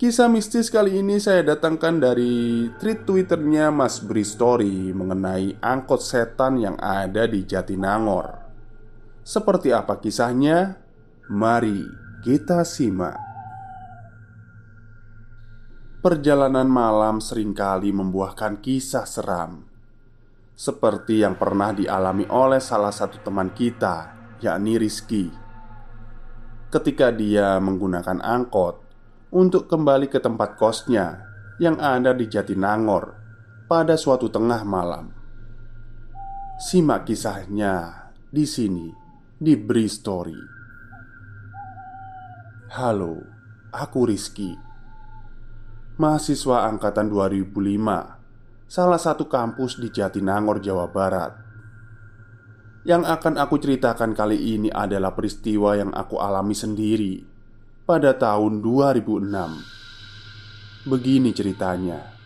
Kisah mistis kali ini saya datangkan dari tweet twitternya Mas Bri Story mengenai angkot setan yang ada di Jatinangor. Seperti apa kisahnya? Mari kita simak. Perjalanan malam sering kali membuahkan kisah seram Seperti yang pernah dialami oleh salah satu teman kita, yakni Rizky. Ketika dia menggunakan angkot untuk kembali ke tempat kosnya yang ada di Jatinangor pada suatu tengah malam. Simak kisahnya di sini di Bri Story. Halo, aku Rizky. Mahasiswa angkatan 2005 Salah satu kampus di Jatinangor, Jawa Barat Yang akan aku ceritakan kali ini adalah peristiwa yang aku alami sendiri pada tahun 2006. Begini ceritanya.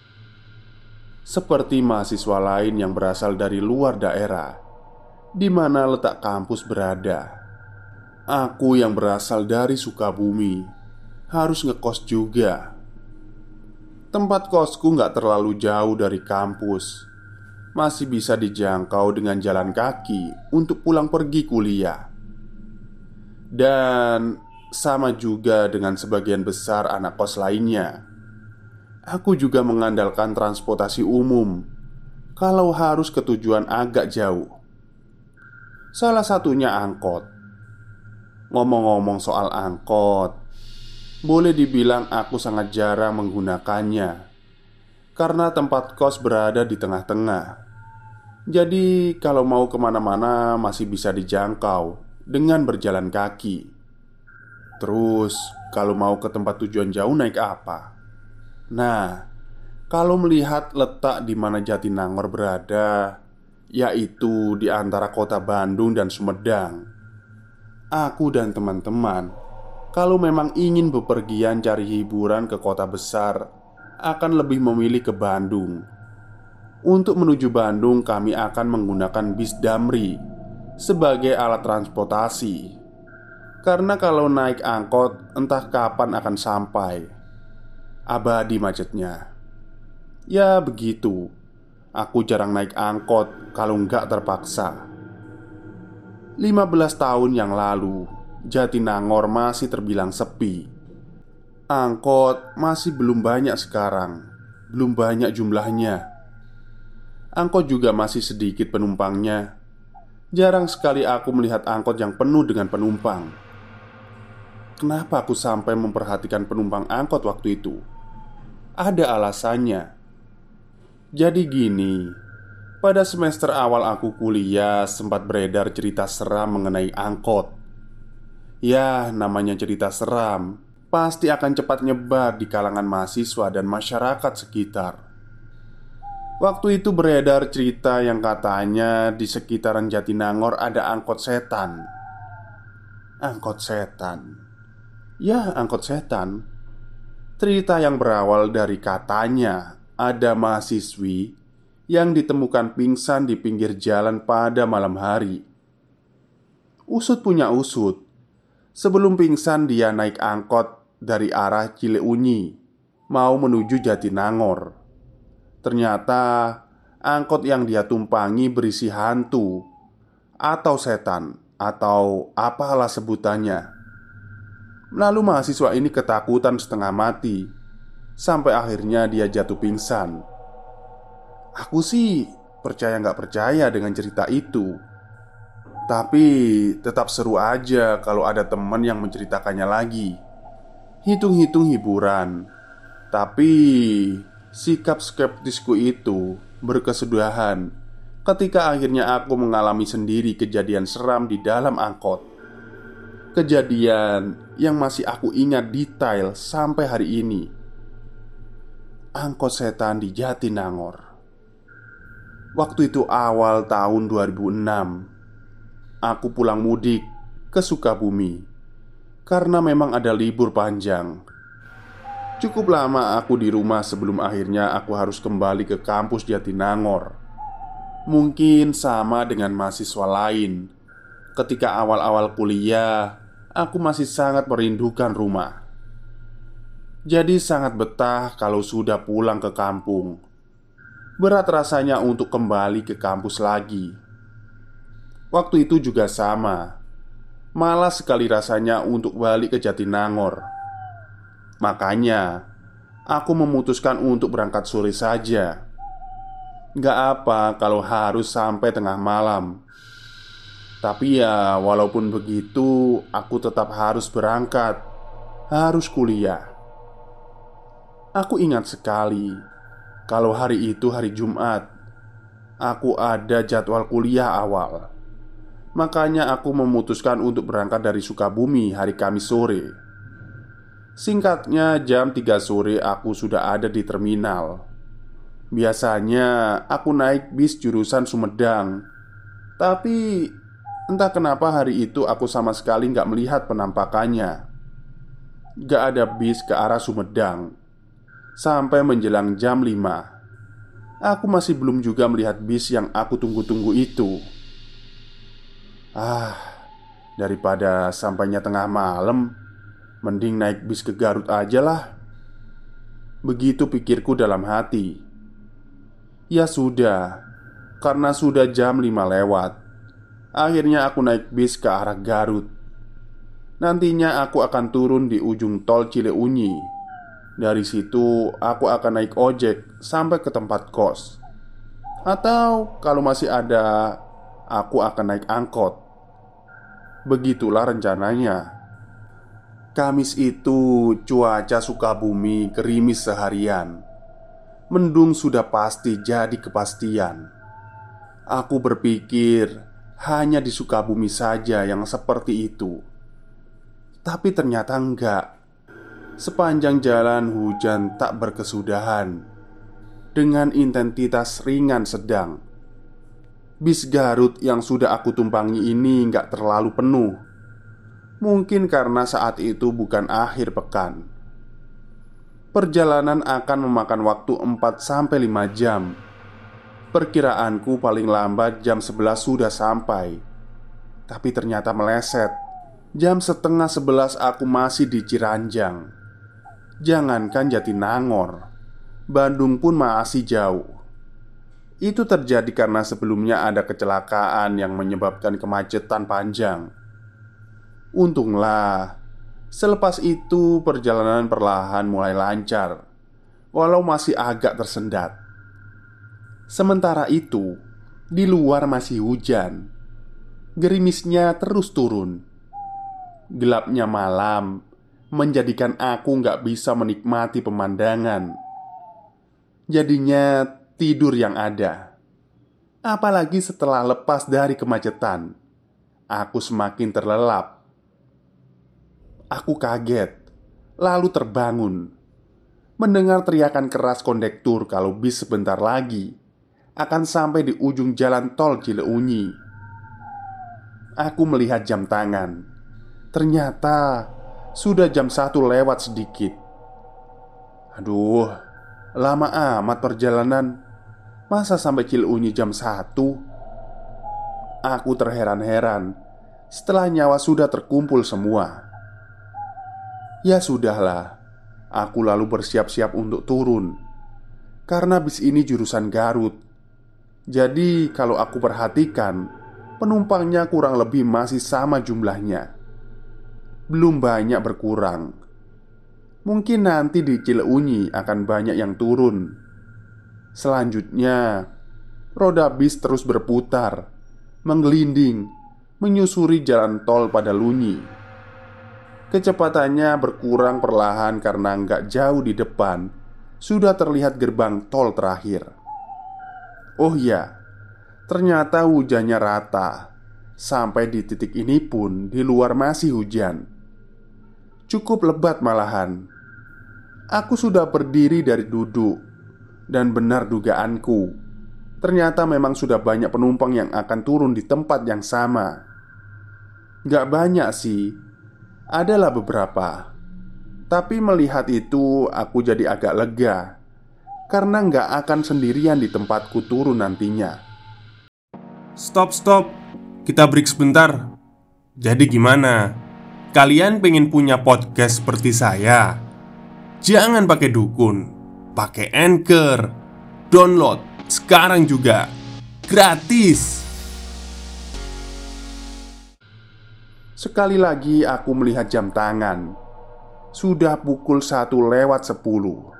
Seperti mahasiswa lain yang berasal dari luar daerah di mana letak kampus berada. Aku yang berasal dari Sukabumi harus ngekos juga. Tempat kosku nggak terlalu jauh dari kampus, masih bisa dijangkau dengan jalan kaki untuk pulang pergi kuliah. Dan sama juga dengan sebagian besar anak kos lainnya. Aku juga mengandalkan transportasi umum kalau harus ke tujuan agak jauh. Salah satunya angkot. Ngomong-ngomong soal angkot, boleh dibilang aku sangat jarang menggunakannya karena tempat kos berada di tengah-tengah. Jadi, kalau mau ke mana-mana masih bisa dijangkau dengan berjalan kaki. Terus, kalau mau ke tempat tujuan jauh naik apa? Nah, kalau melihat letak di mana Jatinangor berada, yaitu di antara kota Bandung dan Sumedang, aku dan teman-teman, kalau memang ingin bepergian cari hiburan ke kota besar, akan lebih memilih ke Bandung. Untuk menuju Bandung, kami akan menggunakan bis Damri sebagai alat transportasi karena kalau naik angkot entah kapan akan sampai. Abadi macetnya. Ya begitu. Aku jarang naik angkot kalau nggak terpaksa. 15 tahun yang lalu Jatinangor masih terbilang sepi. Angkot masih belum banyak sekarang Belum banyak jumlahnya. Angkot juga masih sedikit penumpangnya. Jarang sekali aku melihat angkot yang penuh dengan penumpang Kenapa aku sampai memperhatikan penumpang angkot waktu itu? Ada alasannya. Jadi gini, pada semester awal aku kuliah sempat beredar cerita seram mengenai angkot. Ya, namanya cerita seram, pasti akan cepat nyebar di kalangan mahasiswa dan masyarakat sekitar. Waktu itu beredar cerita yang katanya di sekitaran Jatinangor ada angkot setan Angkot setan Ya, angkot setan. Cerita yang berawal dari katanya Ada mahasiswi Yang ditemukan pingsan di pinggir jalan pada malam hari. Usut punya usut. Sebelum pingsan dia naik angkot dari arah Cileunyi Mau menuju Jatinangor. Ternyata angkot yang dia tumpangi berisi hantu atau setan atau apalah sebutannya. Lalu mahasiswa ini ketakutan setengah mati sampai akhirnya dia jatuh pingsan. Aku sih percaya nggak percaya dengan cerita itu, tapi tetap seru aja kalau ada teman yang menceritakannya lagi. Hitung-hitung hiburan, tapi sikap skeptisku itu berkesudahan ketika akhirnya aku mengalami sendiri kejadian seram di dalam angkot. Kejadian yang masih aku ingat detail sampai hari ini. Angkot setan di Jatinangor. Waktu itu awal tahun 2006. Aku pulang mudik ke Sukabumi karena memang ada libur panjang. Cukup lama aku di rumah sebelum akhirnya aku harus kembali ke kampus Jatinangor Mungkin sama dengan mahasiswa lain. Ketika awal-awal kuliah, aku masih sangat merindukan rumah. Jadi, sangat betah kalau sudah pulang ke kampung. Berat rasanya untuk kembali ke kampus lagi. Waktu itu juga sama, malah sekali rasanya untuk balik ke Jatinangor. Makanya, aku memutuskan untuk berangkat sore saja Gak apa kalau harus sampai tengah malam Tapi ya walaupun begitu Aku tetap harus berangkat. Harus kuliah. Aku ingat sekali Kalau hari itu hari Jumat Aku ada jadwal kuliah awal. Makanya aku memutuskan untuk berangkat dari Sukabumi hari Kamis sore. Singkatnya jam 3 sore aku sudah ada di terminal. Biasanya aku naik bis jurusan Sumedang. Tapi entah kenapa hari itu aku sama sekali nggak melihat penampakannya. Gak ada bis ke arah Sumedang. Sampai menjelang jam 5 Aku masih belum juga melihat bis yang aku tunggu-tunggu itu. Ah, daripada sampainya tengah malam Mending naik bis ke Garut aja lah. Begitu pikirku dalam hati. Ya sudah, karena sudah jam 5 lewat Akhirnya aku naik bis ke arah Garut. Nantinya aku akan turun di ujung tol Cileunyi. Dari situ aku akan naik ojek sampai ke tempat kos. Atau kalau masih ada Aku akan naik angkot. Begitulah rencananya. Kamis itu cuaca Sukabumi gerimis seharian. Mendung sudah pasti jadi kepastian. Aku berpikir hanya di Sukabumi saja yang seperti itu. Tapi ternyata enggak. Sepanjang jalan hujan tak berkesudahan. Dengan intensitas ringan sedang. Bis Garut yang sudah aku tumpangi ini enggak terlalu penuh. Mungkin karena saat itu bukan akhir pekan. Perjalanan akan memakan waktu 4-5 jam Perkiraanku paling lambat jam 11 sudah sampai. Tapi ternyata meleset. Jam setengah 11 aku masih di Ciranjang. Jangankan Jatinangor. Bandung pun masih jauh. Itu terjadi karena sebelumnya ada kecelakaan yang menyebabkan kemacetan panjang. Untunglah Selepas itu, perjalanan perlahan mulai lancar, walau masih agak tersendat. Sementara itu, di luar masih hujan, gerimisnya terus turun. Gelapnya malam menjadikan aku nggak bisa menikmati pemandangan. Jadinya tidur yang ada. Apalagi setelah lepas dari kemacetan, aku semakin terlelap Aku kaget, lalu terbangun mendengar teriakan keras kondektur kalau bis sebentar lagi akan sampai di ujung jalan tol Cileunyi. Aku melihat jam tangan. Ternyata sudah jam satu lewat sedikit. Aduh, lama amat perjalanan. Masa sampai Cilunyi jam satu? Aku terheran-heran setelah nyawa sudah terkumpul semua. Ya sudahlah, aku lalu bersiap-siap untuk turun karena bis ini jurusan Garut. Jadi, kalau aku perhatikan, penumpangnya kurang lebih masih sama jumlahnya. Belum banyak berkurang. Mungkin nanti di Cileunyi akan banyak yang turun. Selanjutnya, roda bis terus berputar, menggelinding, menyusuri jalan tol pada Lunyi. Kecepatannya berkurang perlahan karena nggak jauh di depan sudah terlihat gerbang tol terakhir. Oh ya, ternyata hujannya rata. Sampai di titik ini pun di luar masih hujan. Cukup lebat malahan. Aku sudah berdiri dari duduk dan benar dugaanku. Ternyata memang sudah banyak penumpang yang akan turun di tempat yang sama. Gak banyak sih, adalah beberapa. Tapi melihat itu, aku jadi agak lega karena nggak akan sendirian di tempatku turun nantinya. Stop, stop. Kita break sebentar. Jadi gimana? Kalian pengen punya podcast seperti saya? Jangan pakai dukun, pakai Anchor. Download sekarang juga. Gratis. Sekali lagi aku melihat jam tangan sudah pukul satu lewat sepuluh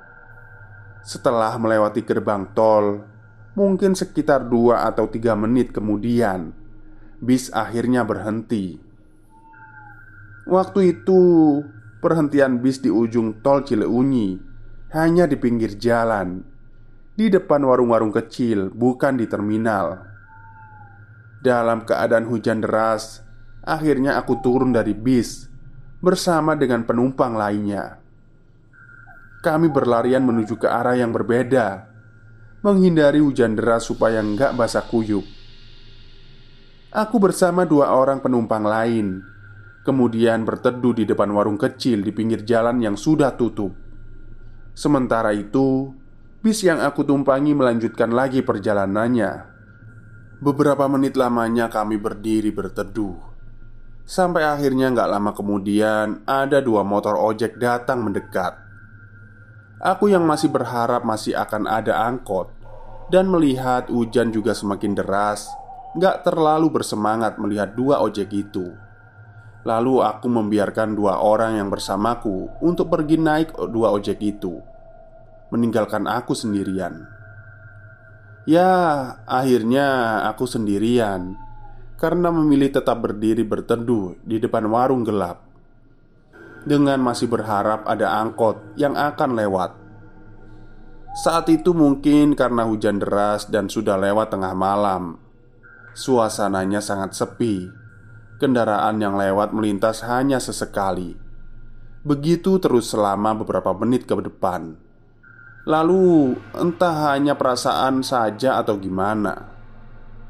Setelah melewati gerbang tol Mungkin sekitar dua atau tiga menit kemudian Bis akhirnya berhenti Waktu itu Perhentian bis di ujung tol Cileunyi Hanya di pinggir jalan Di depan warung-warung kecil Bukan di terminal Dalam keadaan hujan deras Akhirnya aku turun dari bis bersama dengan penumpang lainnya. Kami berlarian menuju ke arah yang berbeda, menghindari hujan deras supaya nggak basah kuyup. Aku bersama dua orang penumpang lain, kemudian berteduh di depan warung kecil di pinggir jalan yang sudah tutup. Sementara itu, bis yang aku tumpangi melanjutkan lagi perjalanannya. Beberapa menit lamanya kami berdiri berteduh Sampai akhirnya nggak lama kemudian Ada dua motor ojek datang mendekat Aku yang masih berharap masih akan ada angkot Dan melihat hujan juga semakin deras Nggak terlalu bersemangat melihat dua ojek itu. Lalu aku membiarkan dua orang yang bersamaku Untuk pergi naik dua ojek itu. Meninggalkan aku sendirian. Ya, akhirnya aku sendirian karena memilih tetap berdiri berteduh di depan warung gelap dengan masih berharap ada angkot yang akan lewat. Saat itu mungkin karena hujan deras dan sudah lewat tengah malam, suasananya sangat sepi. Kendaraan yang lewat melintas hanya sesekali. Begitu terus selama beberapa menit ke depan. Lalu, entah hanya perasaan saja atau gimana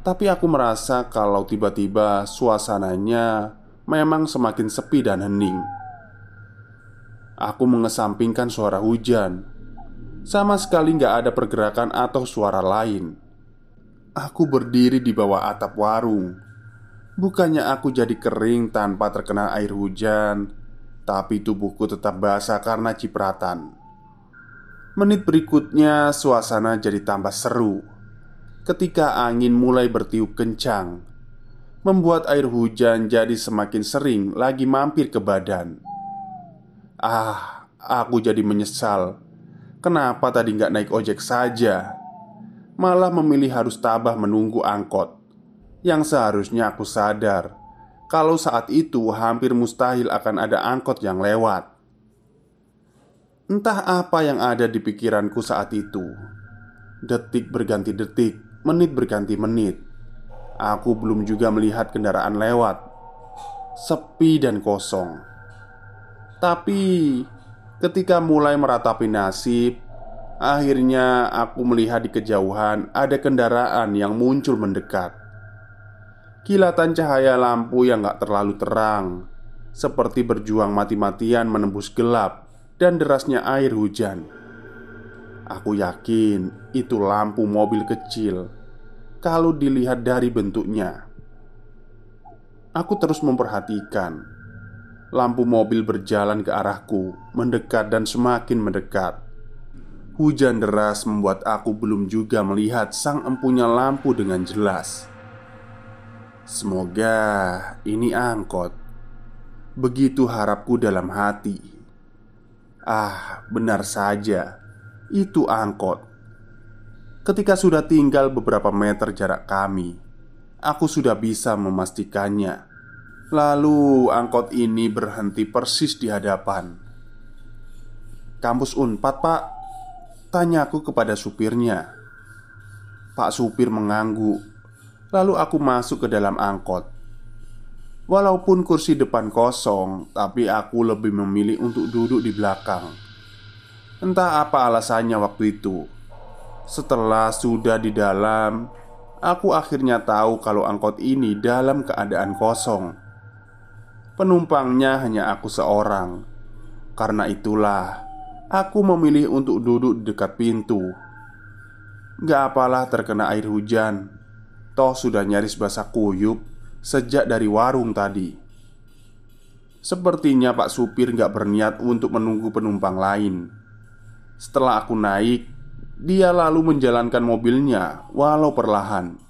tapi aku merasa kalau tiba-tiba suasananya memang semakin sepi dan hening. Aku mengesampingkan suara hujan. Sama sekali nggak ada pergerakan atau suara lain. Aku berdiri di bawah atap warung. Bukannya aku jadi kering tanpa terkena air hujan, tapi tubuhku tetap basah karena cipratan. Menit berikutnya, suasana jadi tambah seru ketika angin mulai bertiup kencang, membuat air hujan jadi semakin sering lagi mampir ke badan. Ah, aku jadi menyesal. Kenapa tadi nggak naik ojek saja? Malah memilih harus tabah menunggu angkot. Yang seharusnya aku sadar Kalau saat itu hampir mustahil akan ada angkot yang lewat. Entah apa yang ada di pikiranku saat itu. Detik berganti detik Menit berganti menit. Aku belum juga melihat kendaraan lewat. Sepi dan kosong Tapi Ketika mulai meratapi nasib Akhirnya aku melihat di kejauhan Ada kendaraan yang muncul mendekat Kilatan cahaya lampu yang gak terlalu terang seperti berjuang mati-matian menembus gelap dan derasnya air hujan. Aku yakin itu lampu mobil kecil kalau dilihat dari bentuknya. Aku terus memperhatikan lampu mobil berjalan ke arahku, mendekat dan semakin mendekat. Hujan deras membuat aku belum juga melihat sang empunya lampu dengan jelas. Semoga ini angkot Begitu harapku dalam hati. Ah, benar saja, itu angkot. Ketika sudah tinggal beberapa meter jarak kami, aku sudah bisa memastikannya. Lalu angkot ini berhenti persis di hadapan. "Kampus Unpad, Pak?" tanyaku kepada supirnya. Pak supir mengangguk. Lalu aku masuk ke dalam angkot. Walaupun kursi depan kosong, tapi aku lebih memilih untuk duduk di belakang. Entah apa alasannya waktu itu. Setelah sudah di dalam, aku akhirnya tahu kalau angkot ini dalam keadaan kosong. Penumpangnya hanya aku seorang. Karena itulah aku memilih untuk duduk dekat pintu. Gak apalah terkena air hujan, toh sudah nyaris basah kuyup sejak dari warung tadi. Sepertinya Pak Supir nggak berniat untuk menunggu penumpang lain. Setelah aku naik, dia lalu menjalankan mobilnya walau perlahan.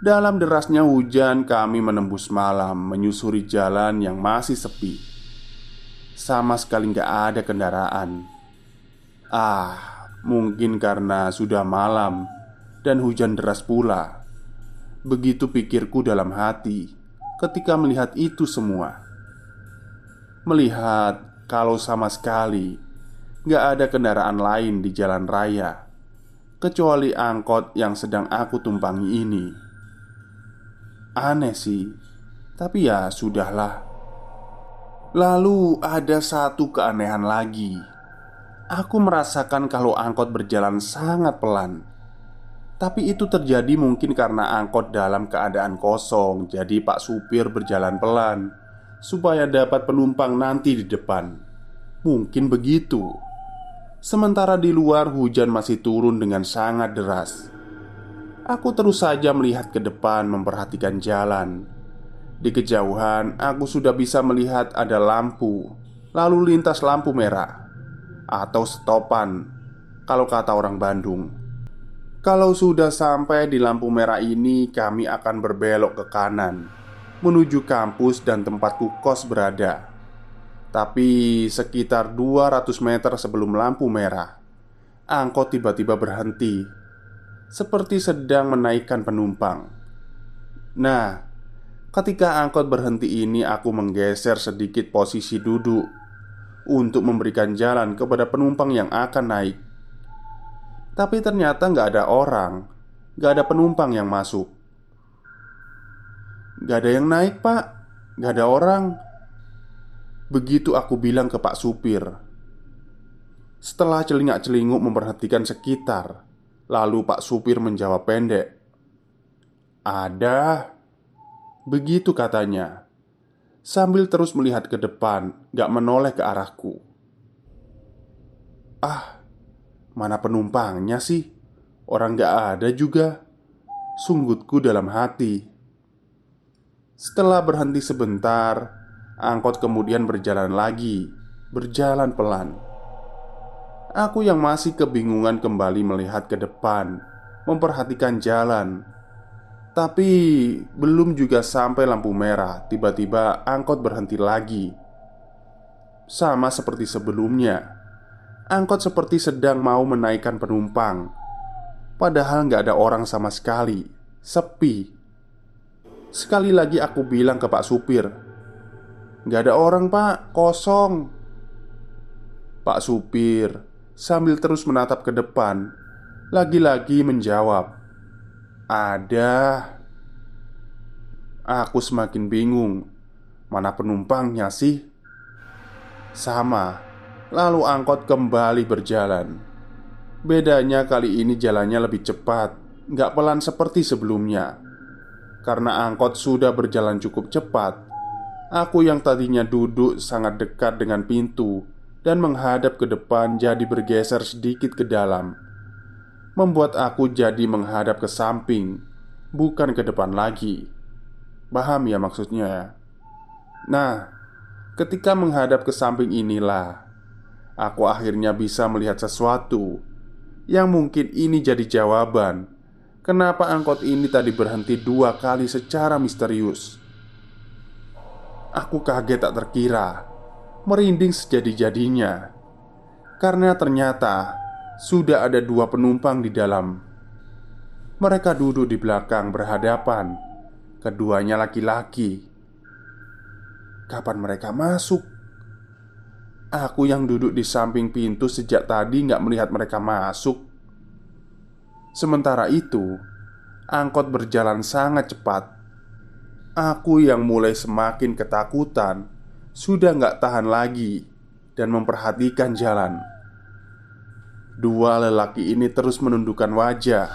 Dalam derasnya hujan, kami menembus malam menyusuri jalan yang masih sepi. Sama sekali nggak ada kendaraan. Ah, mungkin karena sudah malam dan hujan deras pula. Begitu pikirku dalam hati ketika melihat itu semua. Melihat kalau sama sekali gak ada kendaraan lain di jalan raya kecuali angkot yang sedang aku tumpangi ini. Aneh sih, tapi ya sudahlah. Lalu ada satu keanehan lagi. Aku merasakan kalau angkot berjalan sangat pelan. Tapi itu terjadi mungkin karena angkot dalam keadaan kosong Jadi pak supir berjalan pelan Supaya dapat penumpang nanti di depan. Mungkin begitu. Sementara di luar hujan masih turun dengan sangat deras Aku terus saja melihat ke depan memperhatikan jalan. Di kejauhan aku sudah bisa melihat ada lampu Lalu lintas lampu merah Atau stopan Kalau kata orang Bandung. Kalau sudah sampai di lampu merah ini, kami akan berbelok ke kanan menuju kampus dan tempatku kos berada. Tapi sekitar 200 meter sebelum lampu merah, angkot tiba-tiba berhenti, seperti sedang menaikkan penumpang. Nah, ketika angkot berhenti ini, aku menggeser sedikit posisi duduk untuk memberikan jalan kepada penumpang yang akan naik. Tapi ternyata nggak ada orang Nggak ada penumpang yang masuk Nggak ada yang naik pak Nggak ada orang Begitu aku bilang ke pak supir Setelah celingak-celinguk memperhatikan sekitar Lalu pak supir menjawab pendek Ada. Begitu katanya. Sambil terus melihat ke depan Gak menoleh ke arahku. Ah Mana penumpangnya sih? Orang gak ada juga. Sunggutku dalam hati. Setelah berhenti sebentar Angkot kemudian berjalan lagi Berjalan pelan Aku yang masih kebingungan kembali melihat ke depan Memperhatikan jalan. Tapi belum juga sampai lampu merah Tiba-tiba angkot berhenti lagi. Sama seperti sebelumnya Angkot seperti sedang mau menaikkan penumpang. Padahal nggak ada orang sama sekali Sepi. Sekali lagi aku bilang ke pak supir Nggak ada orang pak, kosong. Pak supir sambil terus menatap ke depan Lagi-lagi menjawab Ada. Aku semakin bingung Mana penumpangnya sih? Sama Lalu angkot kembali berjalan. Bedanya kali ini jalannya lebih cepat Nggak pelan seperti sebelumnya. Karena angkot sudah berjalan cukup cepat Aku yang tadinya duduk sangat dekat dengan pintu dan menghadap ke depan jadi bergeser sedikit ke dalam, membuat aku jadi menghadap ke samping, bukan ke depan lagi. Paham ya maksudnya? Nah, ketika menghadap ke samping inilah aku akhirnya bisa melihat sesuatu yang mungkin ini jadi jawaban kenapa angkot ini tadi berhenti dua kali secara misterius. Aku kaget tak terkira Merinding sejadi-jadinya. Karena ternyata Sudah ada dua penumpang di dalam. Mereka duduk di belakang berhadapan Keduanya laki-laki. Kapan mereka masuk? Aku yang duduk di samping pintu sejak tadi nggak melihat mereka masuk. Sementara itu Angkot berjalan sangat cepat. Aku yang mulai semakin ketakutan Sudah nggak tahan lagi Dan memperhatikan jalan. Dua lelaki ini terus menundukkan wajah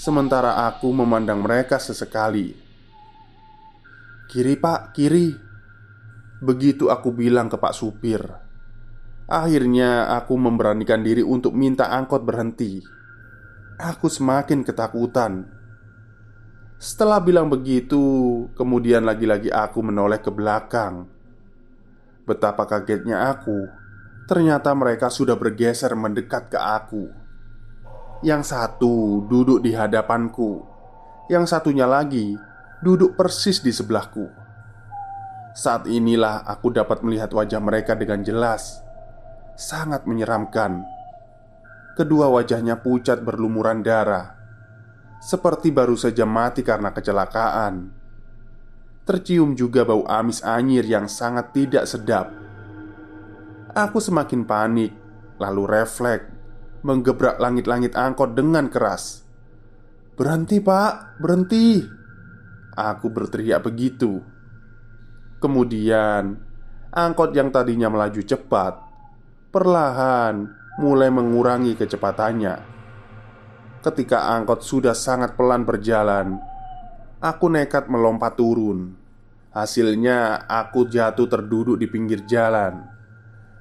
Sementara aku memandang mereka sesekali. Kiri pak, kiri Begitu aku bilang ke pak supir. Akhirnya aku memberanikan diri untuk minta angkot berhenti. Aku semakin ketakutan. Setelah bilang begitu, kemudian lagi-lagi aku menoleh ke belakang. Betapa kagetnya aku, ternyata mereka sudah bergeser mendekat ke aku. Yang satu duduk di hadapanku, yang satunya lagi duduk persis di sebelahku. Saat inilah aku dapat melihat wajah mereka dengan jelas, sangat menyeramkan. Kedua wajahnya pucat berlumuran darah seperti baru saja mati karena kecelakaan. Tercium juga bau amis anyir yang sangat tidak sedap. Aku semakin panik, lalu refleks, menggebrak langit-langit angkot dengan keras. "Berhenti, Pak! Berhenti!" Aku berteriak begitu. Kemudian, angkot yang tadinya melaju cepat perlahan mulai mengurangi kecepatannya. Ketika angkot sudah sangat pelan berjalan, aku nekat melompat turun. Hasilnya, aku jatuh terduduk di pinggir jalan.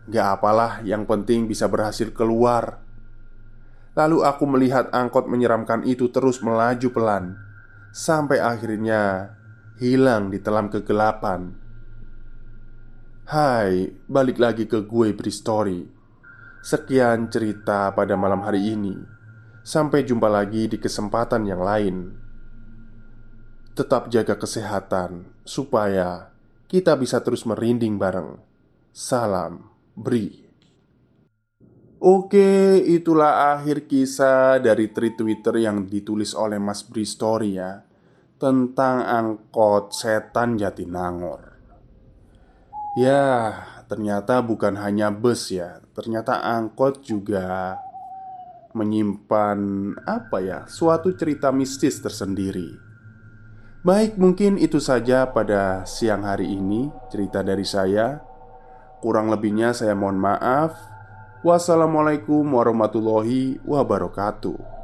Gak apalah, yang penting bisa berhasil keluar. Lalu aku melihat angkot menyeramkan itu terus melaju pelan sampai akhirnya hilang di telam kegelapan. Hai, balik lagi ke gue beri story. Sekian cerita pada malam hari ini. Sampai jumpa lagi di kesempatan yang lain. Tetap jaga kesehatan supaya kita bisa terus merinding bareng. Salam Bri. Oke, itulah akhir kisah dari tweet Twitter yang ditulis oleh Mas Bri Story ya Tentang angkot setan Jatinangor Ya, ternyata bukan hanya bus ya Ternyata angkot juga menyimpan apa ya, suatu cerita mistis tersendiri. Baik, mungkin itu saja pada siang hari ini cerita dari saya. Kurang lebihnya saya mohon maaf. Wassalamualaikum warahmatullahi wabarakatuh.